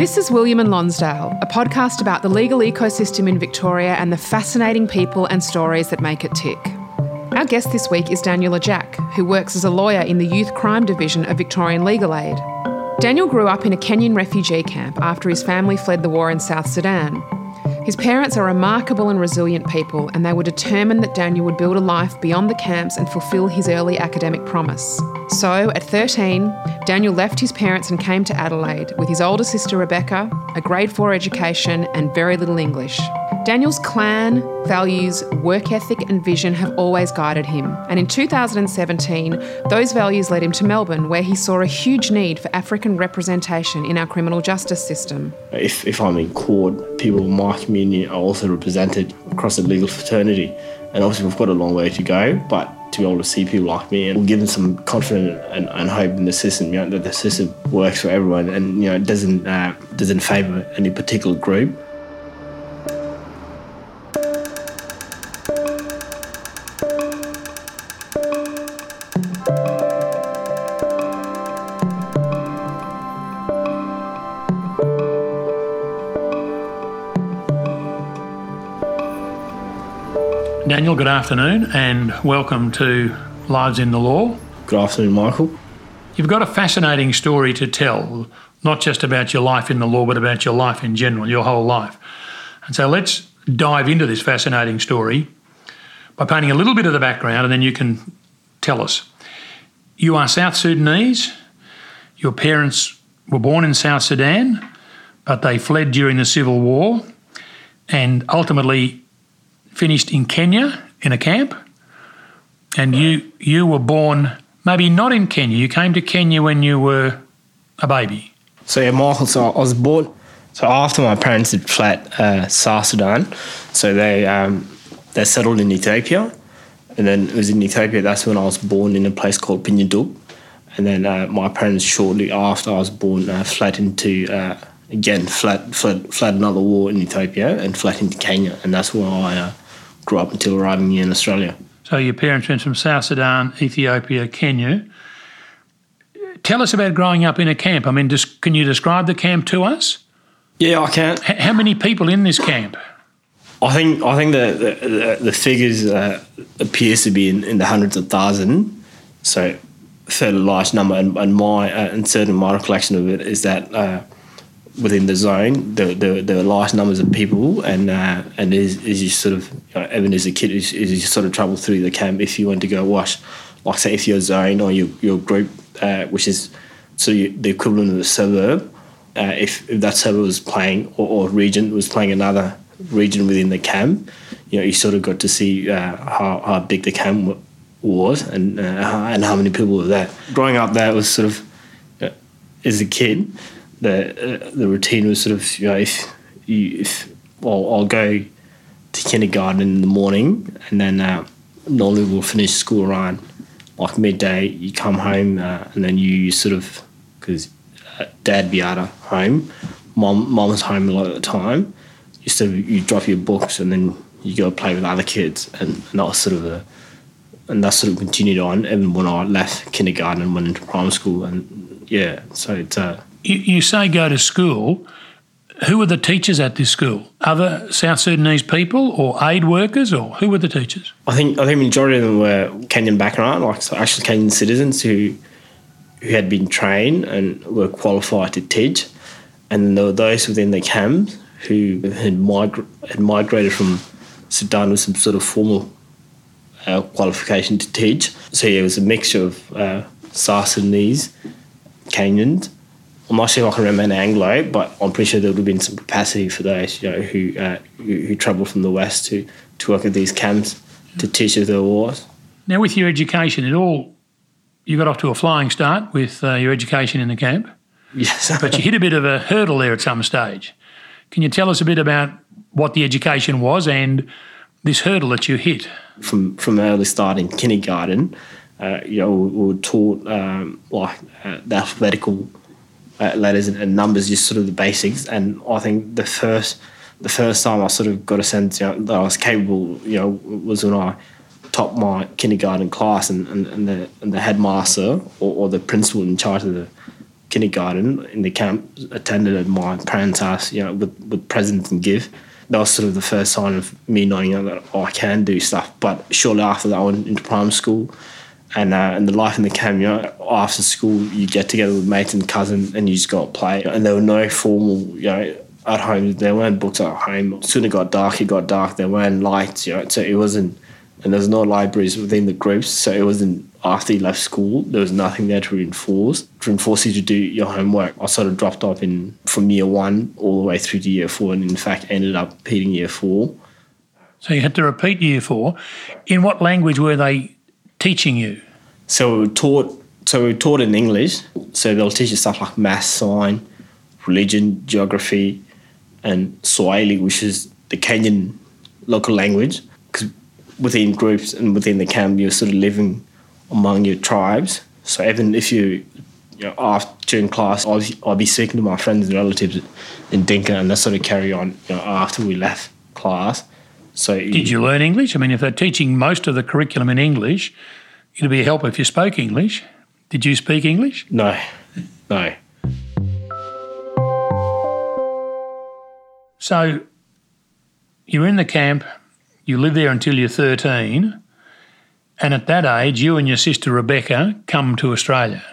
This is William and Lonsdale, a podcast about the legal ecosystem in Victoria and the fascinating people and stories that make it tick. Our guest this week is Daniel Ajak, who works as a lawyer in the Youth Crime Division of Victorian Legal Aid. Daniel grew up in a Kenyan refugee camp after his family fled the war in South Sudan. His parents are remarkable and resilient people, and they were determined that Daniel would build a life beyond the camps and fulfil his early academic promise. So, at 13, Daniel left his parents and came to Adelaide with his older sister Rebecca, a grade 4 education, and very little English. Daniel's clan, values, work ethic, and vision have always guided him. And in 2017, those values led him to Melbourne, where he saw a huge need for African representation in our criminal justice system. If, if I'm in court, people in my community are also represented across the legal fraternity. And obviously, we've got a long way to go, but to be able to see people like me and give them some confidence and, and hope in the system, you know, that the system works for everyone and you know it doesn't uh, doesn't favour any particular group. Daniel, good afternoon and welcome to Lives in the Law. Good afternoon, Michael. You've got a fascinating story to tell, not just about your life in the law, but about your life in general, your whole life. And so let's dive into this fascinating story by painting a little bit of the background and then you can tell us. You are South Sudanese, your parents were born in South Sudan, but they fled during the Civil War and ultimately finished in Kenya in a camp, and you you were born maybe not in Kenya. You came to Kenya when you were a baby. So yeah, Michael. So I was born. So after my parents had fled uh, South Sudan, so they um, they settled in Ethiopia, and then it was in Ethiopia. That's when I was born in a place called Pinyadub, and then uh, my parents shortly after I was born uh, fled into uh, again fled, fled fled another war in Ethiopia and fled into Kenya, and that's where I uh, grew up until arriving here in Australia. So your parents went from South Sudan, Ethiopia, Kenya. Tell us about growing up in a camp. I mean, just, can you describe the camp to us? Yeah, I can. H- how many people in this camp? I think I think the the, the figures uh, appears to be in, in the hundreds of thousands. So fairly large number, and, and my uh, and certainly my recollection of it is that uh, within the zone, the there, are large numbers of people, and uh, and as, as you sort of you know, even as a kid, as, as, you sort of travel through the camp, if you want to go watch, like say if your zone or your your group, uh, which is so you, the equivalent of a suburb, uh, if, if that suburb was playing or, or region was playing another region within the camp, you know, you sort of got to see uh, how, how big the camp was and uh, and how many people were there. Growing up there was sort of uh, as a kid, the uh, the routine was sort of you know if you if well I'll go to kindergarten in the morning and then uh, normally we'll finish school around like midday. You come home uh, and then you, sort of because uh, dad be out of home, mom mom's home a lot of the time. You sort of you drop your books and then you go play with other kids and, and that was sort of a and that sort of continued on even when I left kindergarten and went into primary school and yeah so it's uh you, you say go to school. Who were the teachers at this school? Other South Sudanese people or aid workers, or who were the teachers? I think I think majority of them were Kenyan background, like actually Kenyan citizens who who had been trained and were qualified to teach, and there were those within the camps who had, migra- had migrated from Sudan with some sort of formal uh, qualification to teach. So yeah, it was a mixture of uh, South Sudanese, Kenyans, I'm not sure if I can remember Anglo, but I'm pretty sure there would have been some capacity for those you know who uh, who, who travel from the west to to work at these camps to teach of the wars. Now, with your education, it all you got off to a flying start with uh, your education in the camp. Yes, but you hit a bit of a hurdle there at some stage. Can you tell us a bit about what the education was and this hurdle that you hit? From from early start in kindergarten, uh, you know, we were taught um, like uh, the alphabetical uh, letters and, and, numbers, just sort of the basics. And I think the first the first time I sort of got a sense you know, that I was capable, you know, was when I topped my kindergarten class and, and, and the and the headmaster or, or, the principal in charge of the kindergarten in the camp, attended at my parents' house, you know, with, with presents and gift. That was sort of the first sign of me knowing you know, that oh, I can do stuff. But shortly after that, I went into primary school. And, uh, and the life in the camp, you know, after school, you get together with mates and cousins and you just go play. And there were no formal, you know, at home. There weren't books at home. Soon it got dark, it got dark. There weren't lights, you know, so it wasn't, and there's no libraries within the groups. So it wasn't after you left school, there was nothing there to reinforce to reinforce you to do your homework. I sort of dropped off in from year one all the way through to year four, and in fact ended up repeating year four. So you had to repeat year four. In what language were they teaching you? So we were taught. So we were taught in English. So they'll teach you stuff like math, science, religion, geography, and Swahili, which is the Kenyan local language. Because within groups and within the camp, you're sort of living among your tribes. So even if you, you know, after during class, I'll, I'll be speaking to my friends and relatives in Dinka, and that sort of carry on you know, after we left class. So did you learn English? I mean, if they're teaching most of the curriculum in English, it'd be a help if you spoke English. Did you speak English? No, no. So you're in the camp, you live there until you're 13, and at that age, you and your sister Rebecca come to Australia.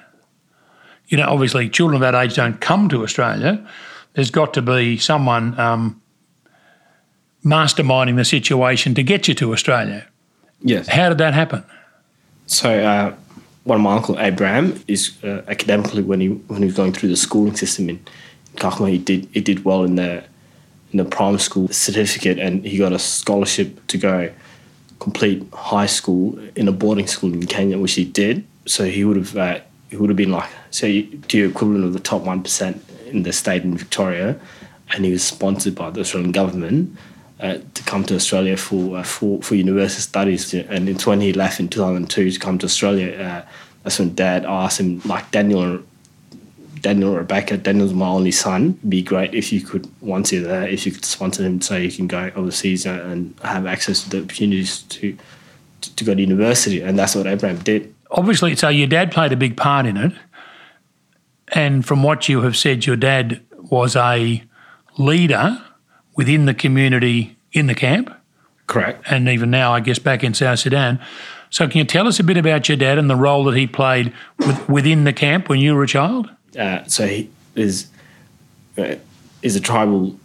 You know, obviously, children of that age don't come to Australia. There's got to be someone um, masterminding the situation to get you to Australia. Yes. How did that happen? So, uh, one of my uncle Abraham is uh, academically when he when he was going through the schooling system in Kakuma, he did he did well in the in the primary school certificate, and he got a scholarship to go complete high school in a boarding school in Kenya, which he did. So he would have uh, he would have been like say to your equivalent of the top one percent in the state in Victoria, and he was sponsored by the Australian government. Uh, to come to Australia for, uh, for for university studies, and it's when he left in two thousand two to come to Australia. Uh, that's when Dad asked him, like Daniel Daniel Rebecca, Daniel's my only son. Be great if you could, once you're there, if you could sponsor him so he can go overseas and have access to the opportunities to, to go to university. And that's what Abraham did. Obviously, so your dad played a big part in it. And from what you have said, your dad was a leader within the community in the camp. Correct. And even now, I guess, back in South Sudan. So, can you tell us a bit about your dad and the role that he played with, within the camp when you were a child? Uh, so he is uh, is a tribal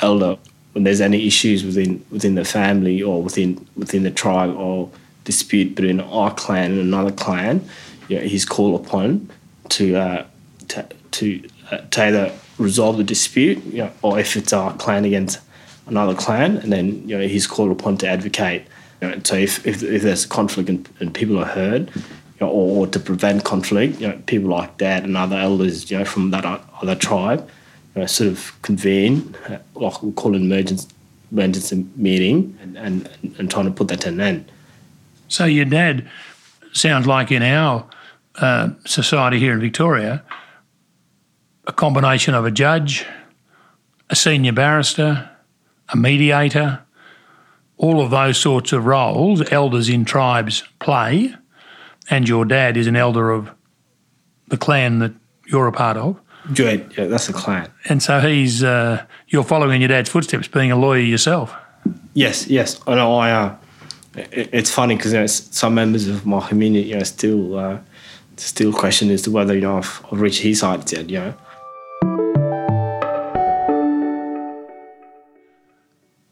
elder. When there's any issues within within the family or within within the tribe or dispute between our clan and another clan, you know, he's called upon to uh, to to, uh, to either resolve the dispute, you know, or if it's a clan against another clan, and then you know he's called upon to advocate. You know, so if, if, if there's a conflict and, and people are heard, you know, or, or, to prevent conflict, you know, people like Dad and other elders, you know, from that other tribe, you know, sort of convene, uh, like we call an emergency, emergency meeting, and, and, and trying to put that to an end. So your dad sounds like in our uh, society here in Victoria, a combination of a judge, a senior barrister, a mediator, all of those sorts of roles elders in tribes play and your dad is an elder of the clan that you're a part of. Yeah, yeah that's a clan. And so he's uh, you're following your dad's footsteps, being a lawyer yourself. Yes, yes. I know. I. Uh, it, it's funny because you know, some members of my community, you know, still uh, still question as to whether you know I've, I've reached his heights yet. You know.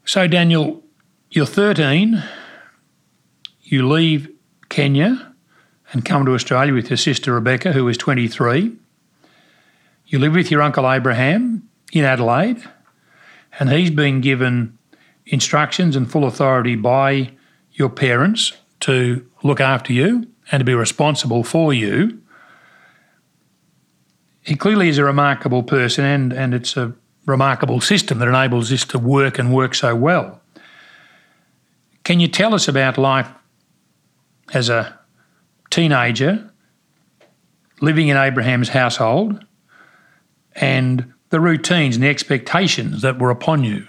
So Daniel, you're 13. You leave Kenya and come to Australia with your sister Rebecca, who is 23. You live with your uncle Abraham in Adelaide, and he's been given instructions and full authority by your parents to look after you and to be responsible for you. He clearly is a remarkable person, and, and it's a remarkable system that enables this to work and work so well. Can you tell us about life as a teenager living in Abraham's household and the routines and the expectations that were upon you?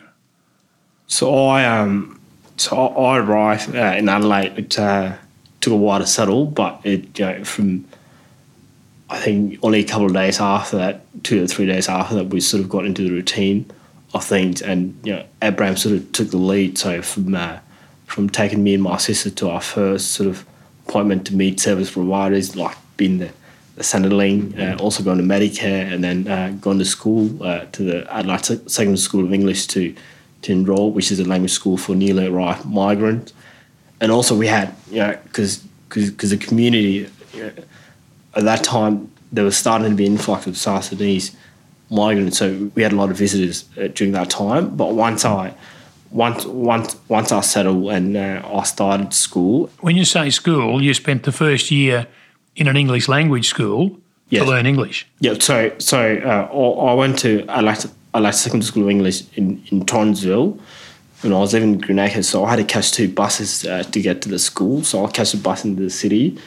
So I um so I arrived uh, in Adelaide. It uh, took a while to settle, but it you know, from I think only a couple of days after that, two or three days after that, we sort of got into the routine of things, and you know, Abraham sort of took the lead. So from uh, from taking me and my sister to our first sort of appointment to meet service providers, like being the the Centrelink, uh, also going to Medicare, and then uh, going to school uh, to the Adelaide Secondary School of English to to enroll, which is a language school for newly arrived migrants. And also we had, you know, because because the community you know, at that time there was starting to be an influx of South Sudanese migrants, so we had a lot of visitors uh, during that time. But once I once once once I settled and uh, I started school. When you say school, you spent the first year in an English language school yes. to learn English. Yeah, so so uh, I went to Adelaide, Adelaide Secondary School of English in in Townsville when I was living in Greenacre, so I had to catch two buses uh, to get to the school. So I'll catch a bus into the city,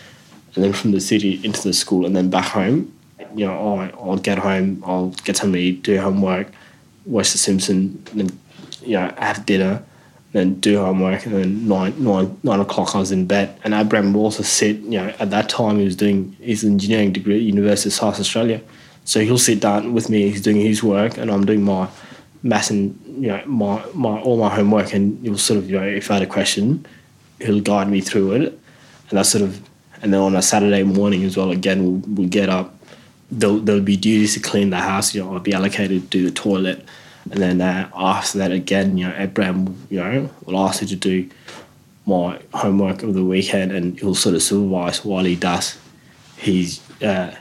and then from the city into the school, and then back home. You know, I'll, I'll get home, I'll get something to eat, do homework, watch The Simpsons, then you know have dinner, then do homework, and then nine, nine, nine o'clock I was in bed. And Abraham would also sit. You know, at that time he was doing his engineering degree at University of South Australia, so he'll sit down with me. He's doing his work, and I'm doing my maths and you know my, my all my homework and he'll sort of you know if I had a question he'll guide me through it and that's sort of and then on a Saturday morning as well again we'll, we'll get up. There'll, there'll be duties to clean the house you know I'll be allocated to do the toilet. And then uh, after that again you know Abraham you know will ask you to do my homework of the weekend and he'll sort of supervise while he does he's uh,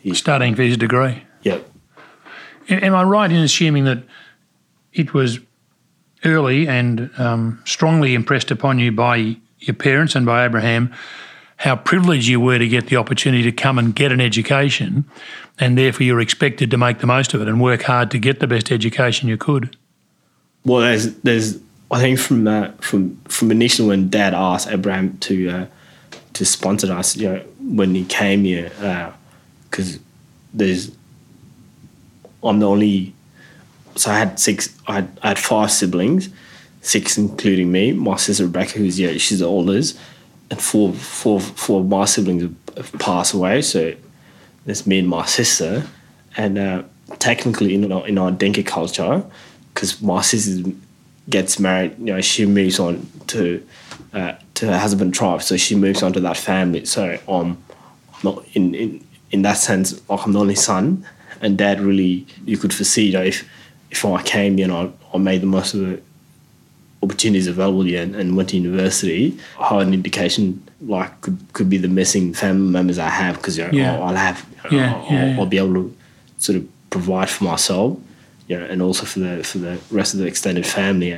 he's studying for his degree. Yep. Am I right in assuming that it was early and um, strongly impressed upon you by your parents and by Abraham how privileged you were to get the opportunity to come and get an education, and therefore you're expected to make the most of it and work hard to get the best education you could. Well, there's, there's I think from uh, from from initially when Dad asked Abraham to uh, to sponsor us, you know, when he came here, because uh, there's I'm the only so I had six. I had, I had five siblings, six including me. My sister Rebecca, who's yeah, she's the oldest, and four, four, four of my siblings have passed away. So there's me and my sister, and uh, technically in our, in our Dinka culture, because my sister gets married, you know, she moves on to uh, to her husband tribe, so she moves on to that family. So um, not in in in that sense, like I'm the only son, and dad really you could foresee, you know, if if I came in, I, I made the most of the opportunities available here and, and went to university. I had an indication like could, could be the missing family members I have because you know, yeah. I'll, I'll, have you yeah, I'll, yeah, I'll, be able to sort of provide for myself, you know, and also for the for the rest of the extended family.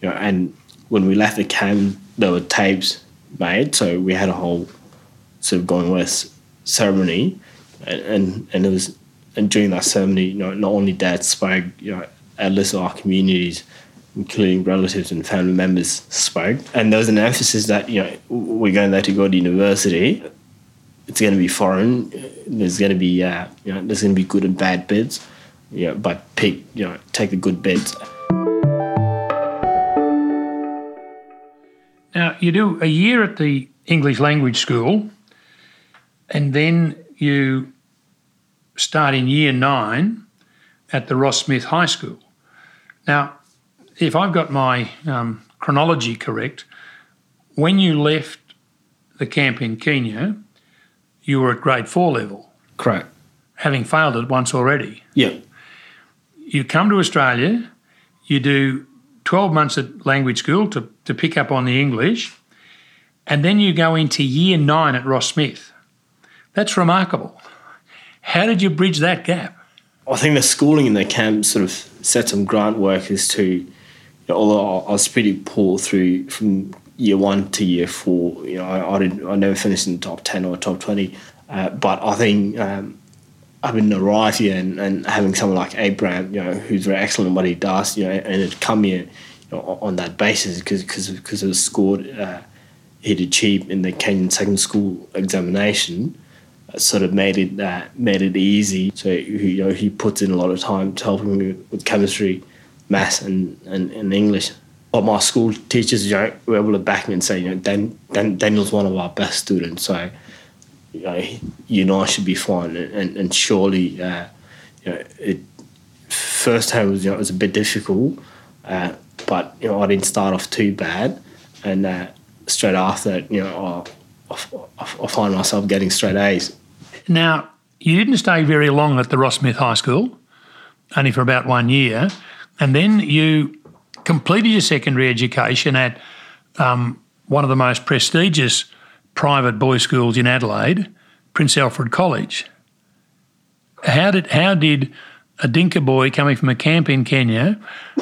You know, and when we left the camp, there were tapes made, so we had a whole sort of going west ceremony, and and, and it was and during that ceremony, you know, not only dad spoke, you know, at our communities, including relatives and family members, spoke. And there was an emphasis that, you know, we're going there to go to university. It's going to be foreign. There's going to be, uh, you know, there's going to be good and bad bits. You know, but pick, you know, take the good bits. Now, you do a year at the English language school, and then you start in year nine at the Ross Smith High School. Now, if I've got my um, chronology correct, when you left the camp in Kenya, you were at grade four level. Correct. Having failed it once already. Yeah. You come to Australia, you do 12 months at language school to, to pick up on the English, and then you go into year nine at Ross Smith. That's remarkable. How did you bridge that gap? I think the schooling in the camp sort of set some grant workers to, you know, although I was pretty poor through from year one to year four, you know, I, I, did, I never finished in the top 10 or top 20. Uh, but I think um, having arrived here and, and having someone like Abraham, you know, who's very excellent at what he does, you know, and it come here you know, on that basis because because of the score uh, he'd achieved in the Kenyan second school examination sort of made it uh, made it easy. So you know he puts in a lot of time to helping me with chemistry, maths, and, and, and English. But my school teachers you know, were able to back me and say, you know, Dan, Dan, Daniel's one of our best students. So you, know, you and I should be fine. And, and surely, uh, you know, it first time was you know it was a bit difficult, uh, but you know I didn't start off too bad, and uh, straight after you know I, I, I find myself getting straight A's. Now you didn't stay very long at the Ross Smith High School, only for about one year, and then you completed your secondary education at um, one of the most prestigious private boys' schools in Adelaide, Prince Alfred College. How did how did a Dinka boy coming from a camp in Kenya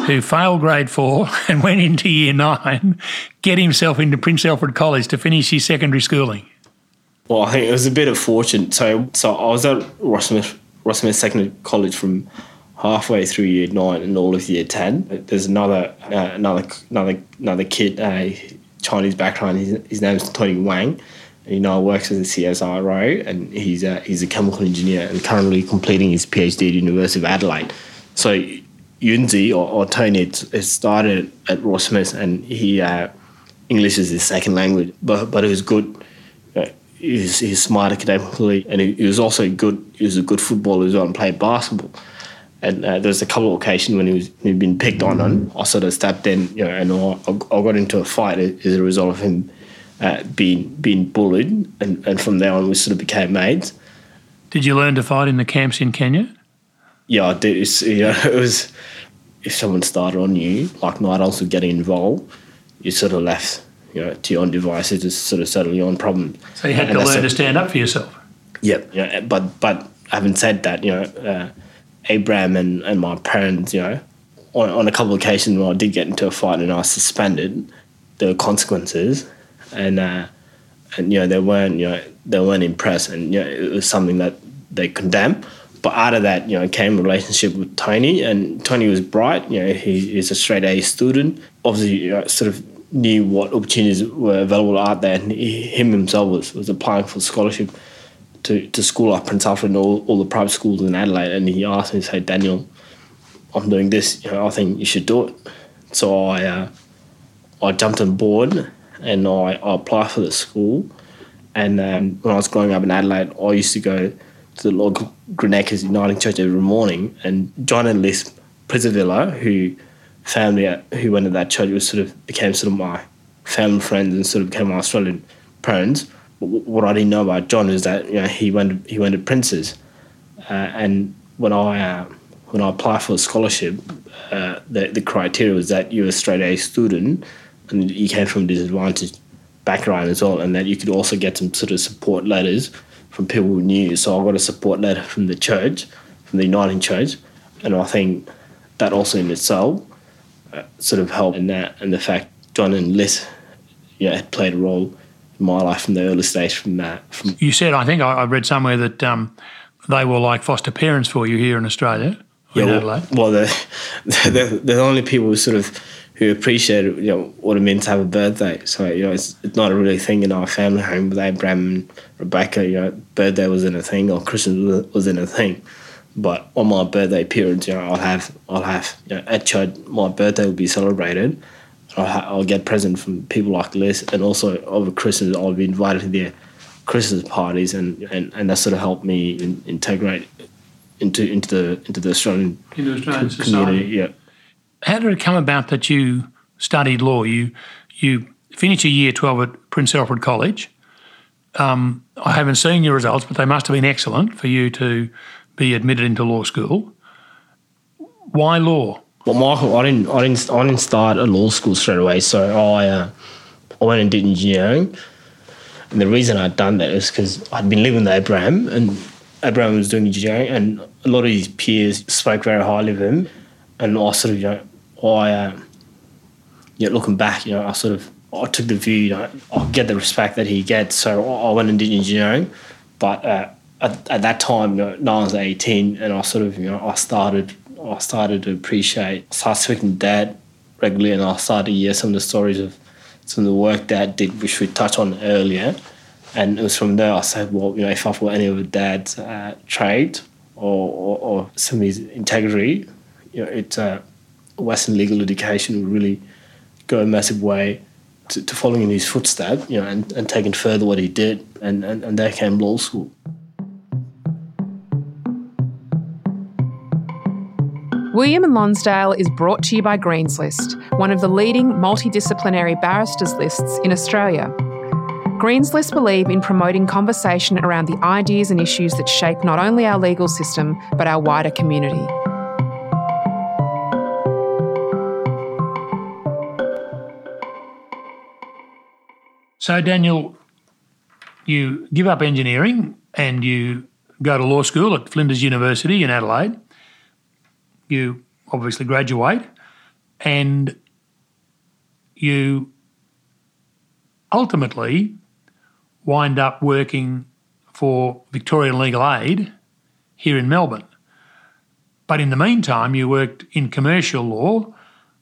who failed grade four and went into year nine get himself into Prince Alfred College to finish his secondary schooling? Well, I think it was a bit of fortune. So, so I was at Ross Smith, Ross Smith Secondary College from halfway through year nine and all of year ten. There's another uh, another another another kid, uh, Chinese background. His, his name's Tony Wang. And, know, works as a CSIRO, and he's a, he's a chemical engineer and currently completing his PhD at University of Adelaide. So Yunzi or, or Tony started at Ross Smith, and he uh, English is his second language, but but he was good. Uh, he's, he's smart academically, and he, he, was also good. He was a good footballer as well, and played basketball. And uh, there was a couple of occasions when he was he'd been picked on, and I sort of stepped in, you know, and I, I got into a fight as a result of him uh, being being bullied, and, and from there on we sort of became mates. Did you learn to fight in the camps in Kenya? Yeah, I did. It's, you know, it was if someone started on you, like night owls were getting involved, you sort of left, you know, to your own devices to sort of settle your own problems. So you had and to learn a, to stand up for yourself. Yep. Yeah, but but having said that, you know. Uh, Abraham and, and my parents, you know, on, on a couple of occasions when I did get into a fight and I was suspended, there were consequences, and uh, and you know they weren't you know they weren't impressed, and you know it was something that they condemned. But out of that, you know, came a relationship with Tony, and Tony was bright. You know, he is a straight A student. Obviously, you know, sort of knew what opportunities were available out there, and he, him himself was was applying for scholarship to, to school like Prince Alfred and all, all the private schools in Adelaide, and he asked me, "Say, Daniel, I'm doing this. You know, I think you should do it." So I uh, I jumped on board and I, I applied for the school. And um, when I was growing up in Adelaide, I used to go to the local Greenacres Uniting Church every morning. And John and Liz Prisavilla, who family who went to that church, was sort of became sort of my family friends and sort of became my Australian parents what I didn't know about John is that you know he went he went to Prince's, uh, and when I uh, when I applied for a scholarship, uh, the the criteria was that you were a straight A student, and you came from a disadvantaged background as well, and that you could also get some sort of support letters from people who knew. So I got a support letter from the church, from the Uniting Church, and I think that also in itself uh, sort of helped in that, and the fact John and Liz, had played a role my life from the early stage from that. From you said, I think I, I read somewhere that um, they were like foster parents for you here in Australia. Yeah, well, well they're, they're, they're, the only people who sort of who appreciate you know what it means to have a birthday. So you know it's, it's not a really thing in our family home with Abraham and Rebecca. You know, birthday wasn't a thing or Christmas wasn't a thing. But on my birthday periods, you know, I'll have I'll have you know, at church my birthday will be celebrated I'll, I'll get presents from people like this, and also over Christmas I'll be invited to their Christmas parties, and, and, and that sort of helped me in, integrate into into the into the Australian, into Australian community. Yeah. How did it come about that you studied law? You you finished your year twelve at Prince Alfred College. Um, I haven't seen your results, but they must have been excellent for you to be admitted into law school. Why law? Well, Michael, I didn't, I didn't, I didn't start at law school straight away. So I, uh, I went and did engineering. And the reason I'd done that is because I'd been living with Abraham, and Abraham was doing engineering, and a lot of his peers spoke very highly of him. And I sort of, you know, I, uh, you know, looking back, you know, I sort of, I took the view, you know, I get the respect that he gets. So I went and did engineering, but uh, at, at, that time, you know, no, I was 18, and I sort of, you know, I started I started to appreciate, started speaking to dad regularly, and I started to hear some of the stories of some of the work dad did, which we touched on earlier. And it was from there I said, well, you know, if I thought any of dad's uh, trade or, or, or, some of his integrity, you know, it's uh, Western legal education would really go a massive way to, to following in his footsteps, you know, and, and taking further what he did, and, and, and there came law school. William and Lonsdale is brought to you by Greens List, one of the leading multidisciplinary barristers lists in Australia. Greens List believe in promoting conversation around the ideas and issues that shape not only our legal system, but our wider community. So, Daniel, you give up engineering and you go to law school at Flinders University in Adelaide. You obviously graduate and you ultimately wind up working for Victorian Legal Aid here in Melbourne. But in the meantime, you worked in commercial law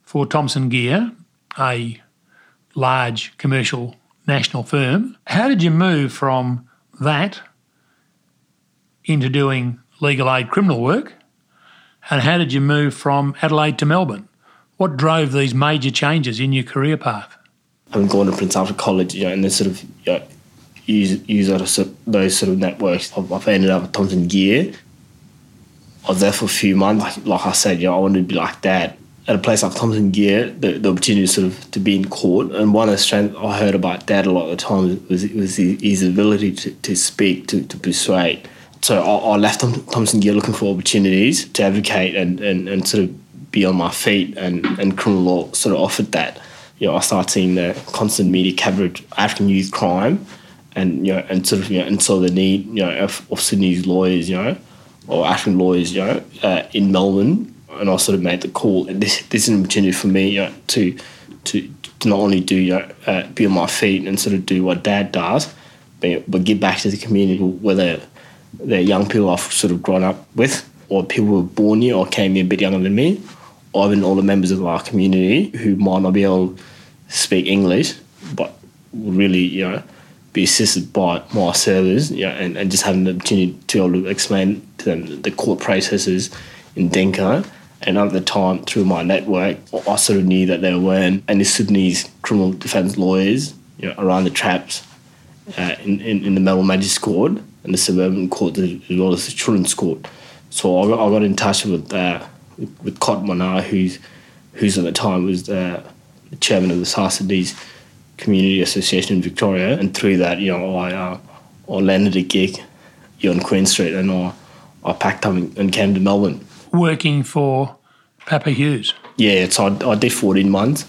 for Thomson Geer, a large commercial national firm. How did you move from that into doing legal aid criminal work? And how did you move from Adelaide to Melbourne? What drove these major changes in your career path? Having gone to Prince Alfred College, you know, and then sort of you know, use use those sort of networks. I've, ended up at Thomson Geer. I was there for a few months. Like, like I said, you know, I wanted to be like that. At a place like Thomson Geer, the, the opportunity sort of to be in court, and one of the strengths I heard about Dad a lot of the time was was his ability to, to speak, to, to persuade. So I, I left Thomson Geer looking for opportunities to advocate and, and, and sort of be on my feet, and, and criminal law sort of offered that. You know, I started seeing the constant media coverage of African youth crime, and you know, and sort of you know, and saw the need, you know, of, of Sudanese lawyers, you know, or African lawyers, you know, uh, in Melbourne, and I sort of made the call. And this this is an opportunity for me, you know, to to to not only do you know, uh, be on my feet and sort of do what Dad does, but but give back to the community, whether they're young people I've sort of grown up with, or people who were born here or came here a bit younger than me, or even all the members of our community who might not be able to speak English, but would really, you know be assisted by my servers, you know, and, and just having the opportunity to be able to explain to them the court processes in Dinka. And at the time, through my network, I sort of knew that there weren't any Sudanese criminal defence lawyers you know, around the traps uh, in, in, in, the Melbourne Magistrates Court and the suburban court as well as the Children's Court. So I got, I got in touch with uh, with Kot Monoah, who's who's at the time was the chairman of the South Community Association in Victoria, and through that, you know, I uh, I landed a gig here on Queen Street, and I I packed up and came to Melbourne. Working for Papa Hughes. Yeah, so I, I did 14 months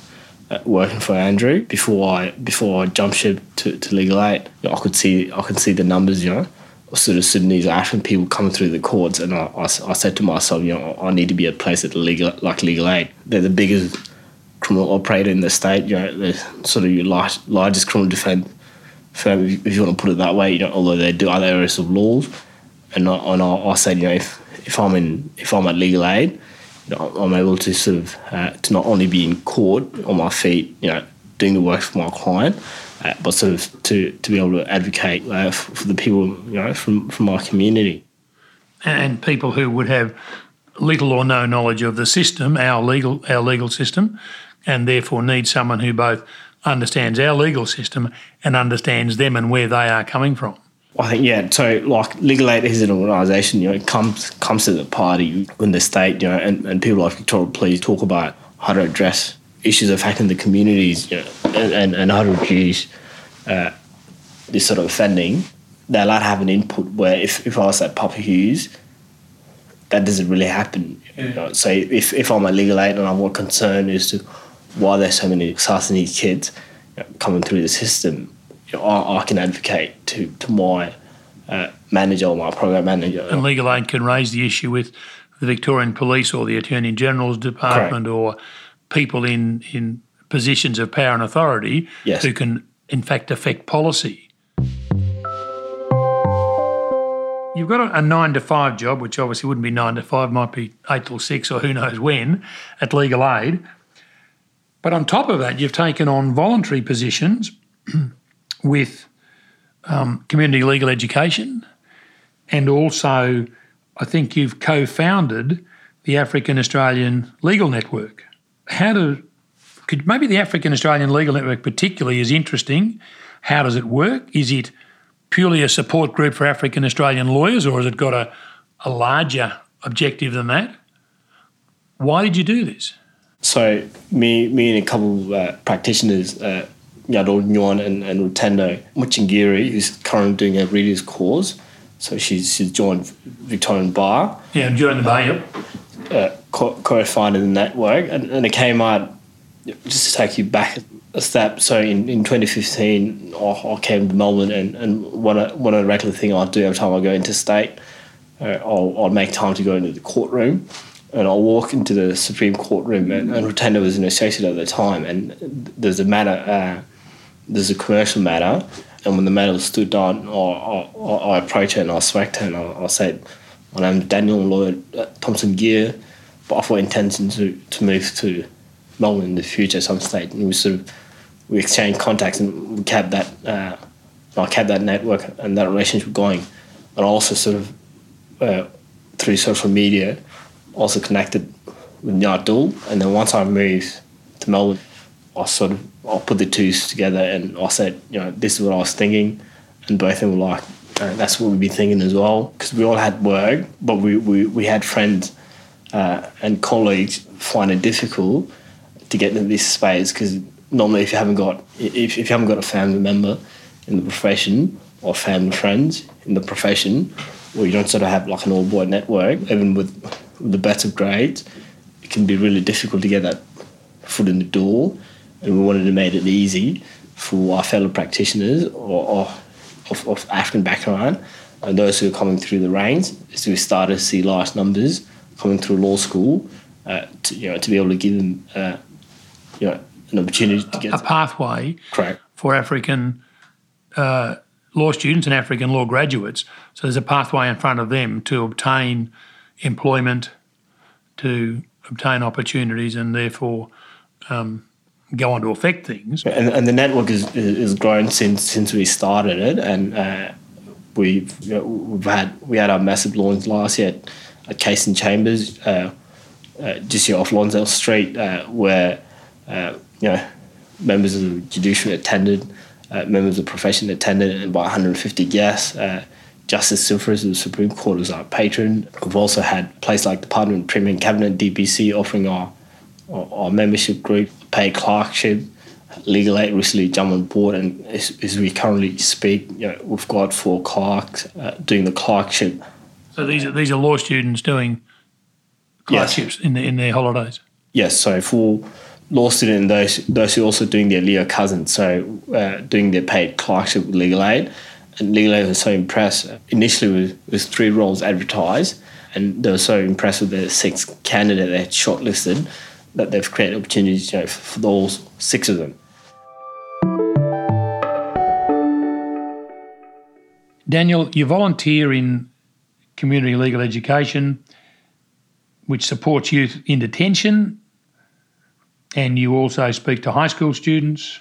uh, working for Andrew before I before I jumped ship to, to Legal Aid. You know, I could see I could see the numbers, you know, sort of Sudanese African people coming through the courts, and I, I, I said to myself, you know, I need to be a place at legal like Legal Aid. They're the biggest criminal operator in the state. You know, they're sort of your large, largest criminal defence firm, if you want to put it that way. You know, although they do other areas of laws, and I, and I, I said, you know, if, if I'm in, if I'm at legal aid, you know, I'm able to sort of uh, to not only be in court on my feet, you know, doing the work for my client, uh, but sort of to, to be able to advocate uh, for, for the people, you know, from from my community, and people who would have little or no knowledge of the system, our legal our legal system, and therefore need someone who both understands our legal system and understands them and where they are coming from. I think yeah. So like Legal Aid is an organisation, you know, comes comes to the party when the state, you know, and, and people like Victoria Police talk about how to address issues affecting the communities, you know, and, and, and how to reduce uh, this sort of offending. They're allowed to have an input where if, if I was at Papa Hughes, that doesn't really happen. You know? So if, if I'm a legal aid and I'm more concerned as to why there's so many these kids you know, coming through the system, you know, I, I, can advocate to, to my uh, manager or my program manager. And legal aid can raise the issue with the Victorian Police or the Attorney General's Department Correct. or people in, in positions of power and authority yes. who can, in fact, affect policy. You've got a, a, nine to five job, which obviously wouldn't be nine to five, might be eight till six or who knows when at legal aid. But on top of that, you've taken on voluntary positions with um, community legal education, and also I think you've co founded the African Australian Legal Network. How do Could maybe the African Australian Legal Network particularly is interesting. How does it work? Is it purely a support group for African Australian lawyers, or has it got a, a larger objective than that? Why did you do this? So me, me and a couple of uh, practitioners, uh, Nyadol Nyuon and, and Rutendo Muchinguri, who's currently doing a reader's course. So she's, she's joined Victorian Bar. Yeah, joined the bar, yep. Uh, co- co-founded the network, and, and it came out just to take you back a step. So in, in 2015, I, I came to Melbourne, and, and one of, one the regular things I do every time I go into state, uh, I'll, I'll make time to go into the courtroom and I'll walk into the Supreme Court room, and, and Rutendo was an associate at the time, and there's a matter, uh, there's a commercial matter, and when the matter was stood down, I, I, I approach her and I to her and I, I said, my name's Daniel Lloyd uh, Thomson Geer, but I've got intention to, to move to Melbourne in the future at some stage, and we sort of we exchanged contacts and we kept that uh, I kept that network and that relationship going, and also sort of uh, through social media also connected with Nyadol. And then once I moved to Melbourne, I sort of I put the two together and I said, you know, this is what I was thinking. And both of them were like, uh, that's what we've been thinking as well. Because we all had work, but we, we, we had friends uh, and colleagues find it difficult to get into this space because normally if you haven't got if, if you haven't got a family member in the profession or family friends in the profession or you don't sort of have like an all boy network even with the better grades, it can be really difficult to get that foot in the door. And we wanted to make it easy for our fellow practitioners or, or of, of, African background and those who are coming through the ranks. So we started to see large numbers coming through law school uh, to, you know, to be able to give them uh, you know, an opportunity to get a pathway correct. for African uh, law students and African law graduates. So there's a pathway in front of them to obtain employment, to obtain opportunities, and therefore um, go on to affect things. And, and the network is, is grown since since we started it, and uh, we've you know, we've had we had our massive launch last year at, at Casey Chambers, uh, uh, just here off Lonsdale Street, uh, where uh, you know members of the judiciary attended, uh, members of the profession attended, and about 150 guests. Justice Silvers of the Supreme Court was our patron. We've also had places place like Department of Premier and Cabinet DPC offering our, our, our membership group paid clerkship. Legal Aid recently jumped on board, and as, as we currently speak, you know, we've got four clerks uh, doing the clerkship. So these are these are law students doing clerkships yes. in the, in their holidays. Yes. So for law students, those those who are also doing their legal cousins, so uh, doing their paid clerkship with Legal Aid, and Legal Aid was so impressed. Initially, with, with three roles advertised, and they were so impressed with the six candidates they had shortlisted that they've created opportunities you know, for those six of them. Daniel, you volunteer in community legal education, which supports youth in detention, and you also speak to high school students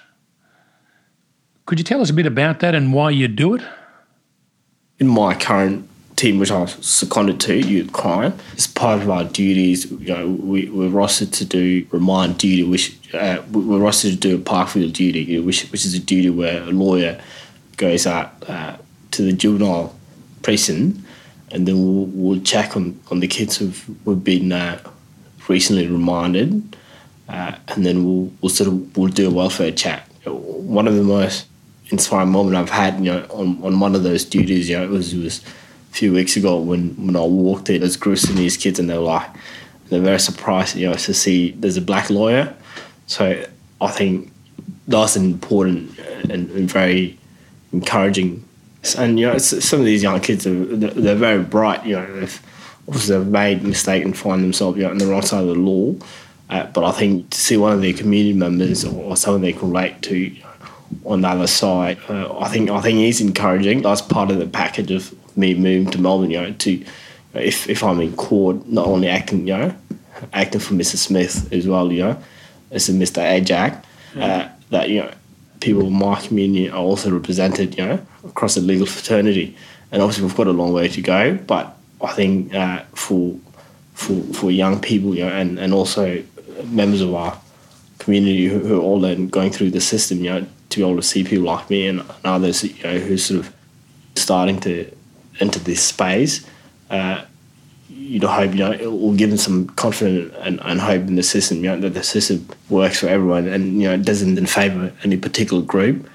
could you tell us a bit about that and why you do it? In my current team, which I seconded to, Youth Crime, as part of our duties, you know, we, we're rostered to do remand duty, which uh, we're rostered to do a Parkville duty, which, which is a duty where a lawyer goes out uh, to the juvenile prison and then we'll, we'll check on, on the kids who've, who've been uh, recently remanded uh, and then we'll, we'll sort of we'll do a welfare check. One of the most inspiring moment I've had, you know, on, on one of those duties, you know, it was, it was a few weeks ago when, when I walked in, there's groups of these kids and they were like, they're very surprised, you know, to see there's a black lawyer. So I think that's an important and, and very encouraging. And, you know, some of these young kids, are, they're, they're very bright, you know, they've, obviously they've made a mistake and find themselves you know, on the wrong side of the law. Uh, but I think to see one of their community members or someone they can relate to on the other side. Uh, I think I think he's encouraging. That's part of the package of me moving to Melbourne. You know, to if if I'm in court, not only acting, you know, acting for Mr. Smith as well. You know, as a Mr. Ajak, yeah. uh, that you know, people in my community are also represented. You know, across the legal fraternity, and obviously we've got a long way to go. But I think uh, for for for young people, you know, and and also members of our community who, who are all then going through the system, you know, to be able to see people like me and, others, you know, who sort of starting to enter this space. Uh, you know, hope you know it will give them some confidence and, and hope in the system. You know that the system works for everyone, and you know it doesn't in favour any particular group.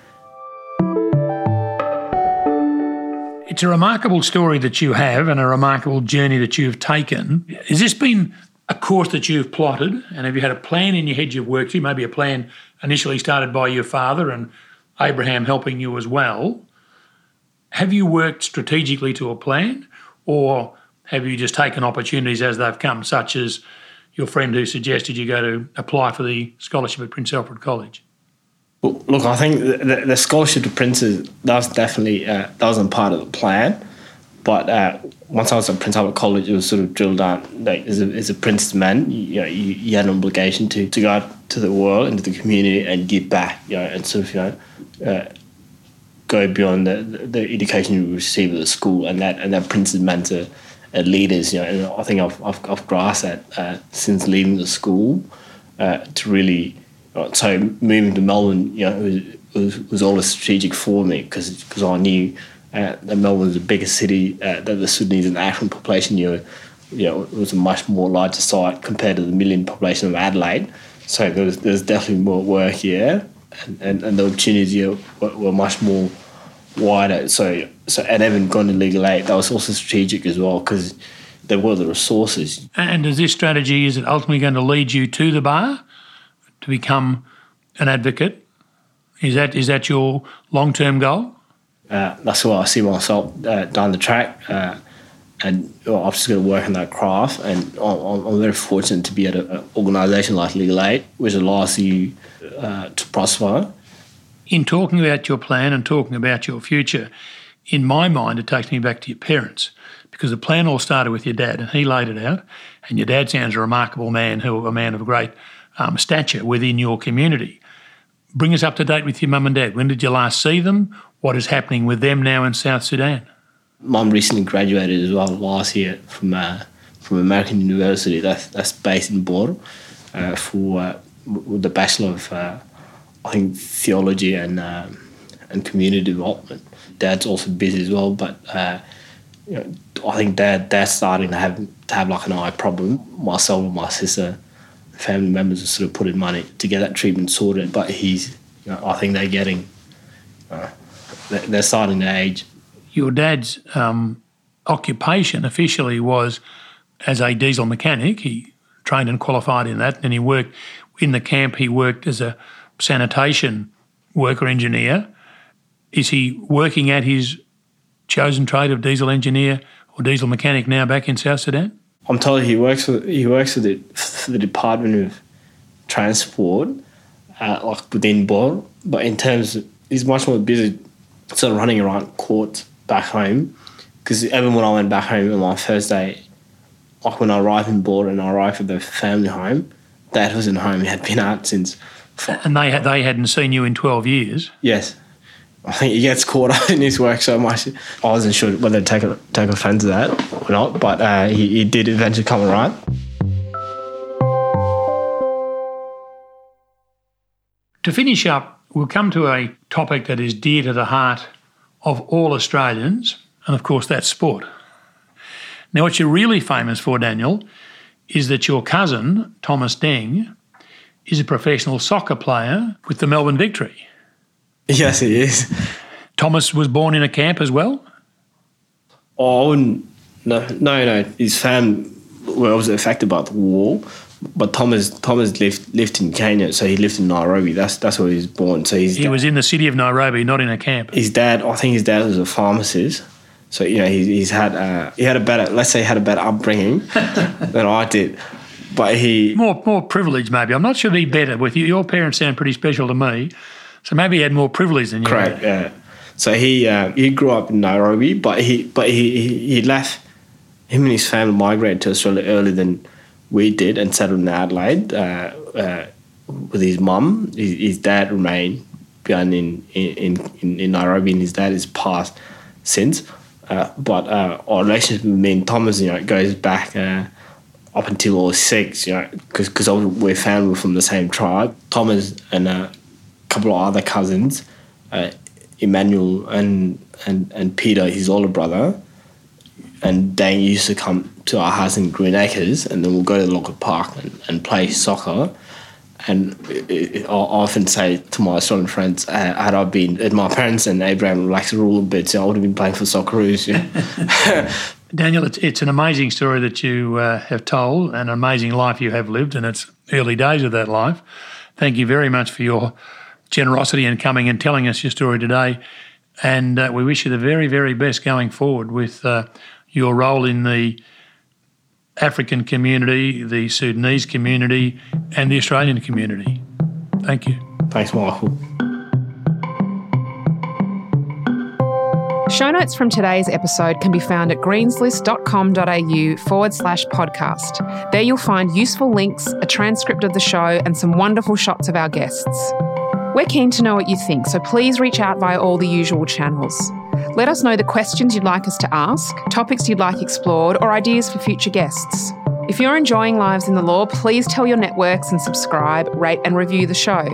It's a remarkable story that you have, and a remarkable journey that you've taken. Has this been a course that you've plotted, and have you had a plan in your head you've worked to? Maybe a plan initially started by your father and Abraham helping you as well. Have you worked strategically to a plan, or have you just taken opportunities as they've come, such as your friend who suggested you go to apply for the scholarship at Prince Alfred College? Well, look, I think the, the, scholarship to Prince's that was definitely uh, that wasn't part of the plan, but uh, once I was at Prince Alfred College, it was sort of drilled down. Like as a, as a Prince man, you, know, you, you, had an obligation to, to go out to the world, into the community, and give back. You know, and sort of you know, uh, go beyond the, the education you receive at the school, and that and that Prince's mentor uh, leaders. You know, I think I've I've, I've grasped that uh, since leaving the school uh, to really. Uh, so moving to Melbourne, you know, was was, all a strategic for me because because I knew uh, that Melbourne was the biggest city uh, that the Sudanese and African population you know, you know, it was a much more larger site compared to the million population of Adelaide. So there was, there definitely more work here, and, and, and the opportunities were, were much more wider. So so and having gone to legal aid, that was also strategic as well because there were the resources. And is this strategy is it ultimately going to lead you to the bar to become an advocate? Is that is that your long term goal? Uh, that's what I see myself uh, down the track. Uh, and well, I'm just going to work on that craft. And I'm, I'm very fortunate to be at an organisation like Legal Aid, which allows you uh, to prosper. In talking about your plan and talking about your future, in my mind, it takes me back to your parents because the plan all started with your dad and he laid it out. And your dad sounds a remarkable man, who a man of great um, stature within your community. Bring us up to date with your mum and dad. When did you last see them? what is happening with them now in South Sudan? Mum recently graduated as well last year from uh, from American University. That's that's based in Bor uh, for uh, the Bachelor of uh, I think theology and uh, and community development. Dad's also busy as well, but uh, you know, I think dad dad's starting to have to have like an eye problem. Myself and my sister, family members are sort of putting money to get that treatment sorted, but he's you know, I think they're getting they're starting to age. Your dad's um, occupation officially was as a diesel mechanic. He trained and qualified in that, and he worked in the camp. He worked as a sanitation worker engineer. Is he working at his chosen trade of diesel engineer or diesel mechanic now back in South Sudan? I'm told he works for he works for the, the Department of Transport, uh, like within Bor. But in terms, of, he's much more busy sort of running around courts back home because even when I went back home on my first day, like when I arrived in Bor and I arrived at the family home, Dad wasn't home. He had been out since. And they they hadn't seen you in twelve years. Yes, I think he gets caught up in his work so much. I wasn't sure whether to take a, take offence to that or not, but uh, he, he did eventually come around. To finish up, we'll come to a topic that is dear to the heart of all Australians, and of course, that's sport. Now, what you're really famous for, Daniel, is that your cousin, Thomas Deng, is a professional soccer player with the Melbourne Victory. Yes, he is. Thomas was born in a camp as well? Oh, no, no, no. His family was affected by the war, but Thomas Thomas lived lived in Kenya, so he lived in Nairobi. That's that's where he was born. So he was in the city of Nairobi, not in a camp. His dad, I think his dad was a pharmacist. So you know he, he's had uh, he had a better let's say he had a better upbringing than I did, but he more more privilege maybe. I'm not sure he'd be better with you. Your parents sound pretty special to me, so maybe he had more privilege than you. Correct. Yeah. So he uh, he grew up in Nairobi, but he but he he, left. Him and his family migrated to Australia earlier than we did and settled in Adelaide uh, uh, with his mum. His, his, dad remained behind in, in, in, in, Nairobi, and his dad is passed since. Uh, but uh, our relationship with me and Thomas, you know, goes back. Up until I was six, you know, because we're family from the same tribe. Thomas and a couple of other cousins, uh, Emmanuel and, and, and Peter, his older brother, and Dane used to come to our house in Greenacres, and then we'll go to the local park and, and play soccer. And I often say to my Australian friends, uh, had I been at my parents and Abraham likes to rule a bit, so I would have been playing for Socceroos. You Daniel, it's, it's an amazing story that you uh, have told, and an amazing life you have lived, and it's early days of that life. Thank you very much for your generosity in coming and telling us your story today. And uh, we wish you the very, very best going forward with uh, your role in the African community, the Sudanese community, and the Australian community. Thank you. Thanks, Michael. Show notes from today's episode can be found at greenslist.com.au forward slash podcast. There you'll find useful links, a transcript of the show, and some wonderful shots of our guests. We're keen to know what you think, so please reach out via all the usual channels. Let us know the questions you'd like us to ask, topics you'd like explored, or ideas for future guests. If you're enjoying Lives in the Law, please tell your networks and subscribe, rate, and review the show.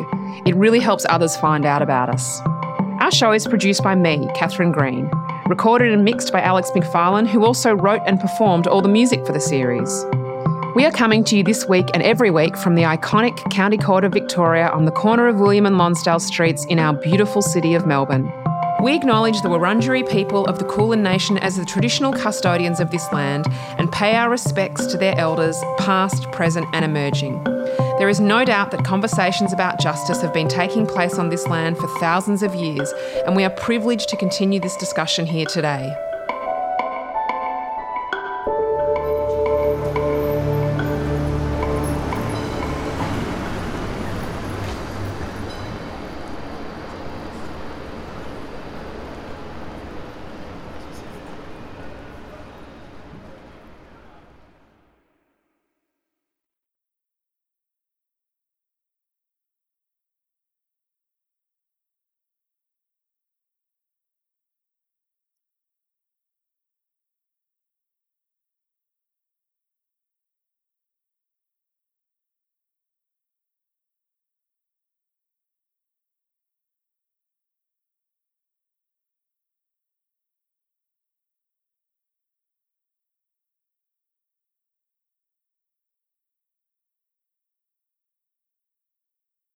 It really helps others find out about us. Our show is produced by me, Catherine Green, recorded and mixed by Alex McFarlane, who also wrote and performed all the music for the series. We are coming to you this week and every week from the iconic County Court of Victoria on the corner of William and Lonsdale Streets in our beautiful city of Melbourne. We acknowledge the Wurundjeri people of the Kulin Nation as the traditional custodians of this land and pay our respects to their elders, past, present, and emerging. There is no doubt that conversations about justice have been taking place on this land for thousands of years, and we are privileged to continue this discussion here today.